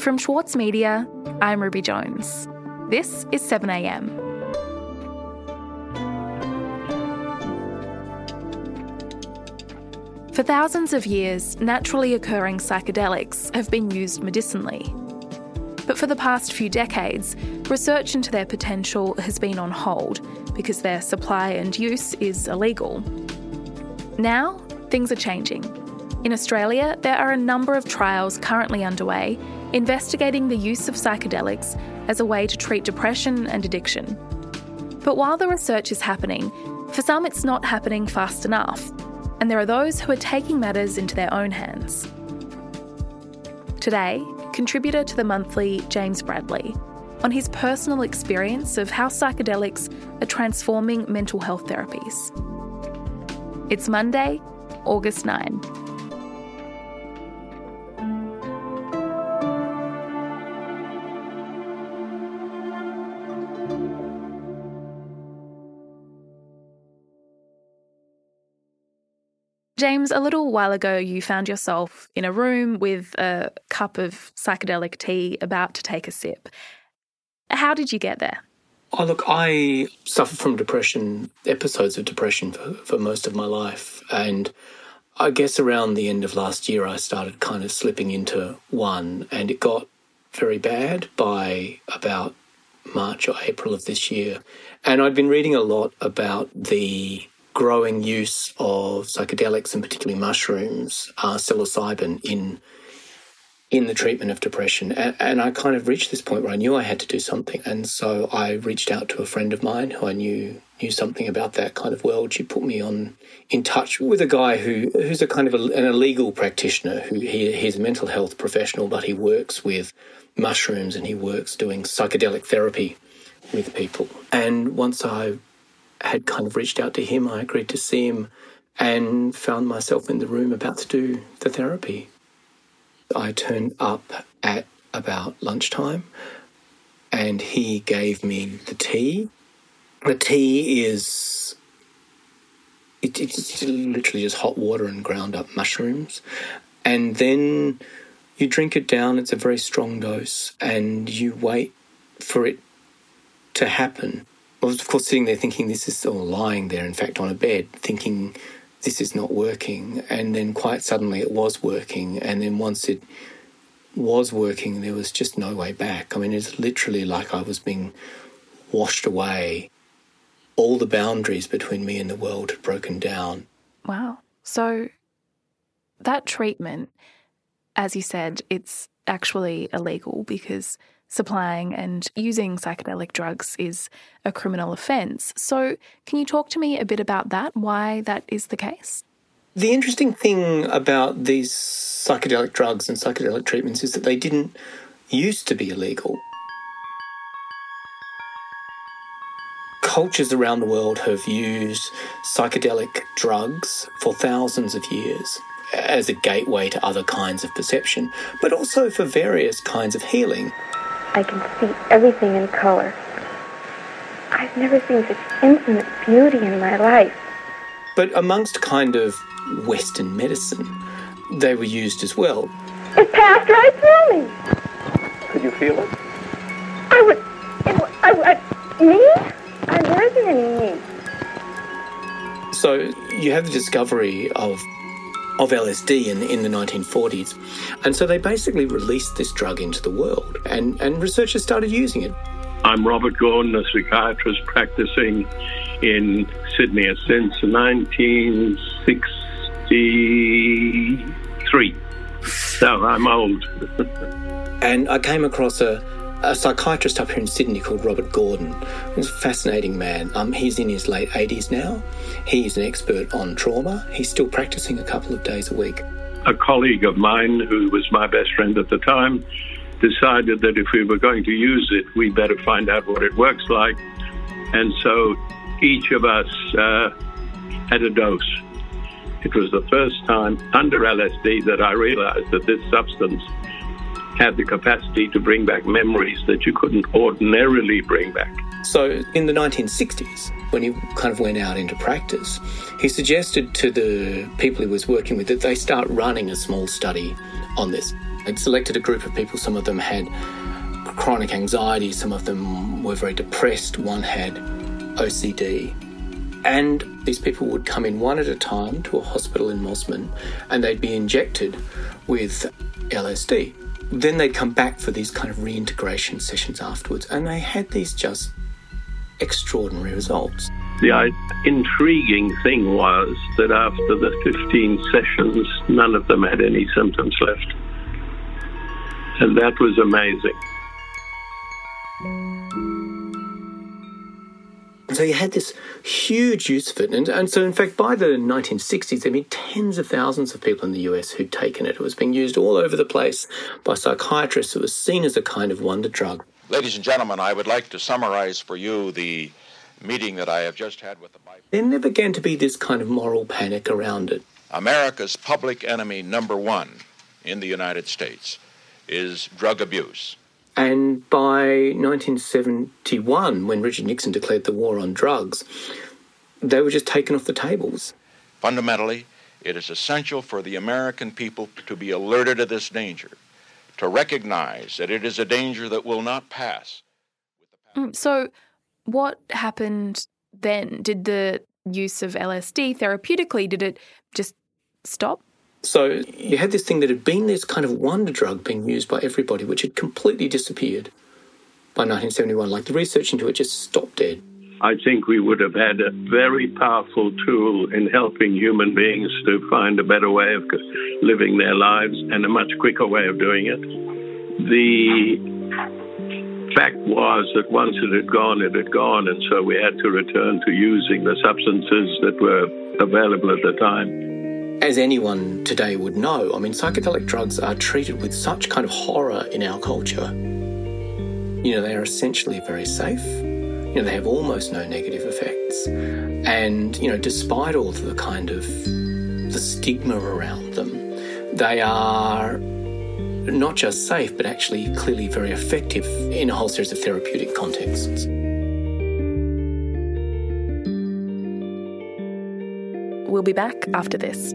From Schwartz Media, I'm Ruby Jones. This is 7am. For thousands of years, naturally occurring psychedelics have been used medicinally. But for the past few decades, research into their potential has been on hold because their supply and use is illegal. Now, things are changing. In Australia, there are a number of trials currently underway investigating the use of psychedelics as a way to treat depression and addiction. But while the research is happening, for some it's not happening fast enough, and there are those who are taking matters into their own hands. Today, contributor to the monthly James Bradley on his personal experience of how psychedelics are transforming mental health therapies. It's Monday, August 9. James, a little while ago, you found yourself in a room with a cup of psychedelic tea about to take a sip. How did you get there? Oh, look, I suffered from depression, episodes of depression for, for most of my life. And I guess around the end of last year, I started kind of slipping into one, and it got very bad by about March or April of this year. And I'd been reading a lot about the growing use of psychedelics and particularly mushrooms, uh, psilocybin, in in the treatment of depression. And, and, I kind of reached this point where I knew I had to do something. And so I reached out to a friend of mine who I knew knew something about that kind of world. She put me on in touch with a guy who who's a kind of a, an illegal practitioner. Who he, he's a mental health professional, but he works with mushrooms and he works doing psychedelic therapy with people. And once I had kind of reached out to him. I agreed to see him and found myself in the room about to do the therapy. I turned up at about lunchtime and he gave me the tea. The tea is it, it's literally just hot water and ground up mushrooms. And then you drink it down, it's a very strong dose, and you wait for it to happen. I was, of course, sitting there thinking this is, or lying there, in fact, on a bed, thinking this is not working. And then quite suddenly it was working. And then once it was working, there was just no way back. I mean, it's literally like I was being washed away. All the boundaries between me and the world had broken down. Wow. So that treatment, as you said, it's actually illegal because supplying and using psychedelic drugs is a criminal offence. So, can you talk to me a bit about that, why that is the case? The interesting thing about these psychedelic drugs and psychedelic treatments is that they didn't used to be illegal. Cultures around the world have used psychedelic drugs for thousands of years as a gateway to other kinds of perception, but also for various kinds of healing. I can see everything in color. I've never seen such infinite beauty in my life. But amongst kind of Western medicine, they were used as well. It passed right through me. Could you feel it? I would. It, I, I, me? I, wasn't any me. So you have the discovery of of LSD in, in the 1940s. And so they basically released this drug into the world, and, and researchers started using it. I'm Robert Gordon, a psychiatrist practicing in Sydney since 1963. So I'm old. and I came across a, a psychiatrist up here in Sydney called Robert Gordon. He's a fascinating man. Um, he's in his late 80s now. He's an expert on trauma. He's still practicing a couple of days a week. A colleague of mine, who was my best friend at the time, decided that if we were going to use it, we better find out what it works like. And so each of us uh, had a dose. It was the first time under LSD that I realized that this substance had the capacity to bring back memories that you couldn't ordinarily bring back. So, in the 1960s, when he kind of went out into practice, he suggested to the people he was working with that they start running a small study on this. They'd selected a group of people, some of them had chronic anxiety, some of them were very depressed, one had OCD. And these people would come in one at a time to a hospital in Mosman and they'd be injected with LSD. Then they'd come back for these kind of reintegration sessions afterwards, and they had these just extraordinary results. The intriguing thing was that after the 15 sessions, none of them had any symptoms left. And that was amazing. So you had this huge use of it. And, and so, in fact, by the 1960s, there had been tens of thousands of people in the US who'd taken it. It was being used all over the place by psychiatrists. It was seen as a kind of wonder drug. Ladies and gentlemen, I would like to summarize for you the meeting that I have just had with the. Then there began to be this kind of moral panic around it. America's public enemy number one in the United States is drug abuse. And by 1971, when Richard Nixon declared the war on drugs, they were just taken off the tables. Fundamentally, it is essential for the American people to be alerted to this danger, to recognize that it is a danger that will not pass. Mm, so, what happened then? Did the use of LSD therapeutically, did it just stop? So you had this thing that had been this kind of wonder drug being used by everybody, which had completely disappeared by 1971. Like the research into it just stopped dead. I think we would have had a very powerful tool in helping human beings to find a better way of living their lives and a much quicker way of doing it. The fact was that once it had gone, it had gone, and so we had to return to using the substances that were available at the time. As anyone today would know, I mean, psychedelic drugs are treated with such kind of horror in our culture. You know, they are essentially very safe. You know, they have almost no negative effects. And, you know, despite all the kind of the stigma around them, they are not just safe, but actually clearly very effective in a whole series of therapeutic contexts. We'll be back after this.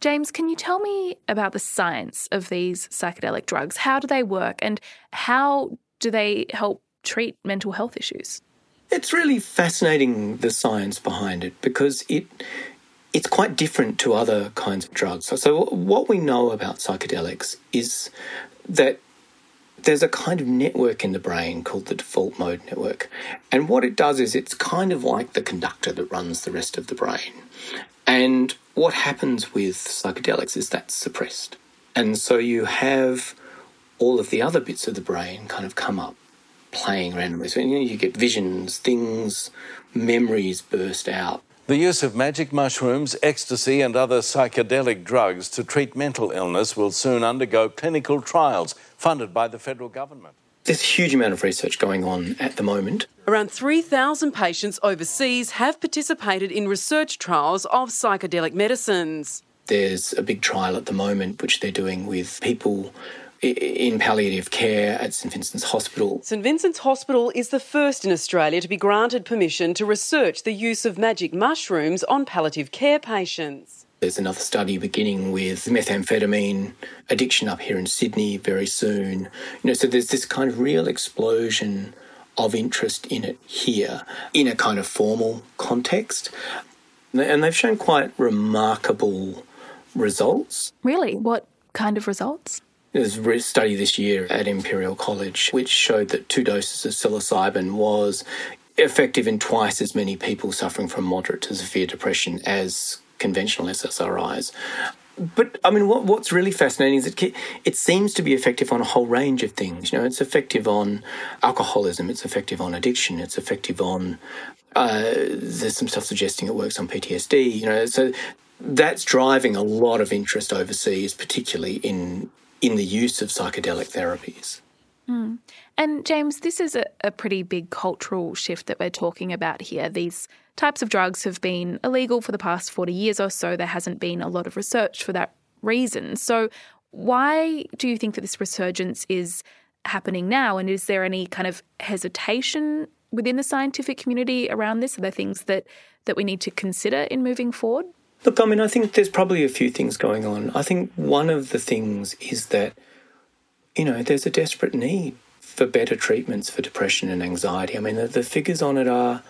James, can you tell me about the science of these psychedelic drugs? How do they work and how do they help treat mental health issues? It's really fascinating the science behind it because it it's quite different to other kinds of drugs. So, so what we know about psychedelics is that there's a kind of network in the brain called the default mode network. And what it does is it's kind of like the conductor that runs the rest of the brain. And what happens with psychedelics is that's suppressed. And so you have all of the other bits of the brain kind of come up playing randomly. So you, know, you get visions, things, memories burst out. The use of magic mushrooms, ecstasy, and other psychedelic drugs to treat mental illness will soon undergo clinical trials funded by the federal government. There's a huge amount of research going on at the moment. Around 3,000 patients overseas have participated in research trials of psychedelic medicines. There's a big trial at the moment which they're doing with people in palliative care at St Vincent's Hospital. St Vincent's Hospital is the first in Australia to be granted permission to research the use of magic mushrooms on palliative care patients. There's another study beginning with methamphetamine addiction up here in Sydney very soon. You know, so there's this kind of real explosion of interest in it here in a kind of formal context. And they've shown quite remarkable results. Really? What kind of results? There's a study this year at Imperial College which showed that two doses of psilocybin was effective in twice as many people suffering from moderate to severe depression as conventional SSRIs. But I mean, what, what's really fascinating is that it seems to be effective on a whole range of things. You know, it's effective on alcoholism, it's effective on addiction, it's effective on. Uh, there's some stuff suggesting it works on PTSD. You know, so that's driving a lot of interest overseas, particularly in in the use of psychedelic therapies. Mm. And James, this is a, a pretty big cultural shift that we're talking about here. These types of drugs have been illegal for the past 40 years or so. There hasn't been a lot of research for that reason. So, why do you think that this resurgence is happening now? And is there any kind of hesitation within the scientific community around this? Are there things that, that we need to consider in moving forward? Look, I mean, I think there's probably a few things going on. I think one of the things is that, you know, there's a desperate need for better treatments for depression and anxiety. I mean, the, the figures on it are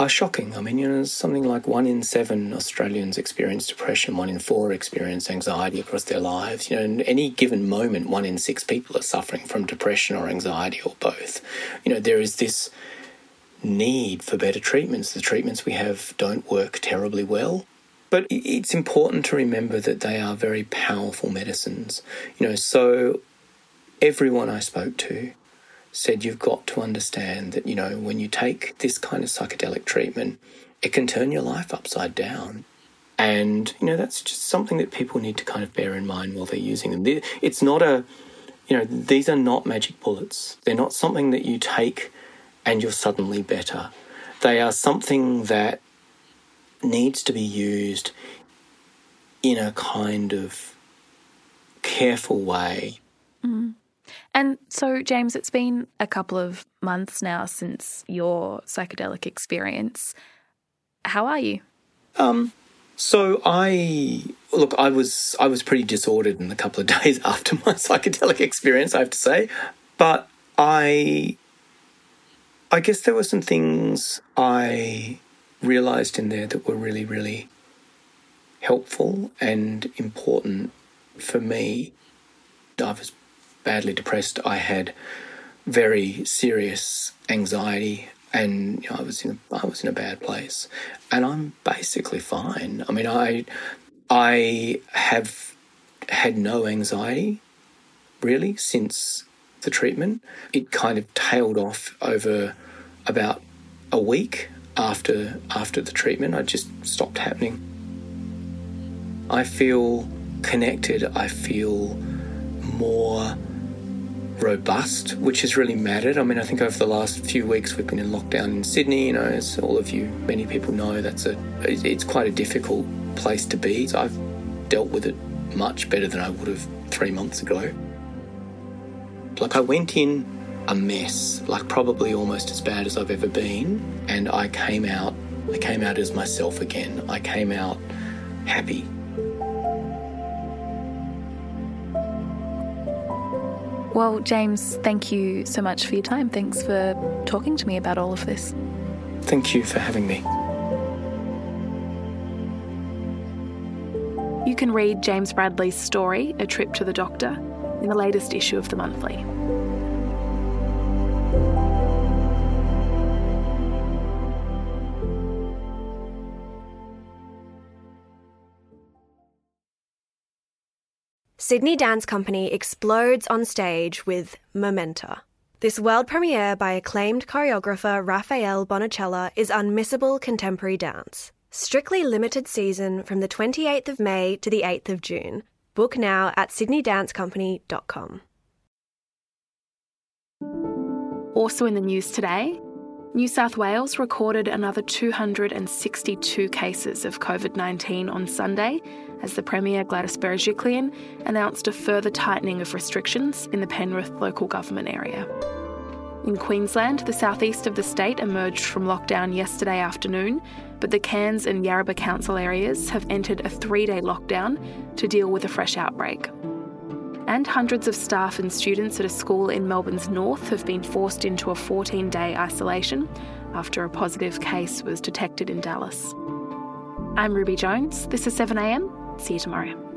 are shocking. I mean, you know, something like one in seven Australians experience depression, one in four experience anxiety across their lives. You know, in any given moment, one in six people are suffering from depression or anxiety or both. You know, there is this need for better treatments. The treatments we have don't work terribly well. But it's important to remember that they are very powerful medicines. You know, so everyone I spoke to said you've got to understand that, you know, when you take this kind of psychedelic treatment, it can turn your life upside down. And, you know, that's just something that people need to kind of bear in mind while they're using them. It's not a, you know, these are not magic bullets. They're not something that you take and you're suddenly better. They are something that needs to be used in a kind of careful way. Mm. And so, James, it's been a couple of months now since your psychedelic experience. How are you? Um, so I look, I was I was pretty disordered in the couple of days after my psychedelic experience, I have to say. But I I guess there were some things I realized in there that were really, really helpful and important for me. I was badly depressed. I had very serious anxiety, and you know, I was in a, I was in a bad place, and I'm basically fine. I mean, I I have had no anxiety really since the treatment. It kind of tailed off over about a week after after the treatment. I just stopped happening. I feel connected. I feel more robust, which has really mattered. I mean, I think over the last few weeks we've been in lockdown in Sydney. You know, as all of you, many people know, that's a it's quite a difficult place to be. So I've dealt with it much better than I would have three months ago. Like I went in a mess, like probably almost as bad as I've ever been, and I came out. I came out as myself again. I came out happy. Well, James, thank you so much for your time. Thanks for talking to me about all of this. Thank you for having me. You can read James Bradley's story, A Trip to the Doctor, in the latest issue of The Monthly. Sydney Dance Company explodes on stage with Momenta. This world premiere by acclaimed choreographer Rafael Bonachela is unmissable contemporary dance. Strictly limited season from the 28th of May to the 8th of June. Book now at sydneydancecompany.com. Also in the news today, New South Wales recorded another 262 cases of COVID 19 on Sunday as the Premier Gladys Berejiklian announced a further tightening of restrictions in the Penrith local government area. In Queensland, the southeast of the state emerged from lockdown yesterday afternoon, but the Cairns and Yarrabah council areas have entered a three day lockdown to deal with a fresh outbreak. And hundreds of staff and students at a school in Melbourne's north have been forced into a 14 day isolation after a positive case was detected in Dallas. I'm Ruby Jones. This is 7am. See you tomorrow.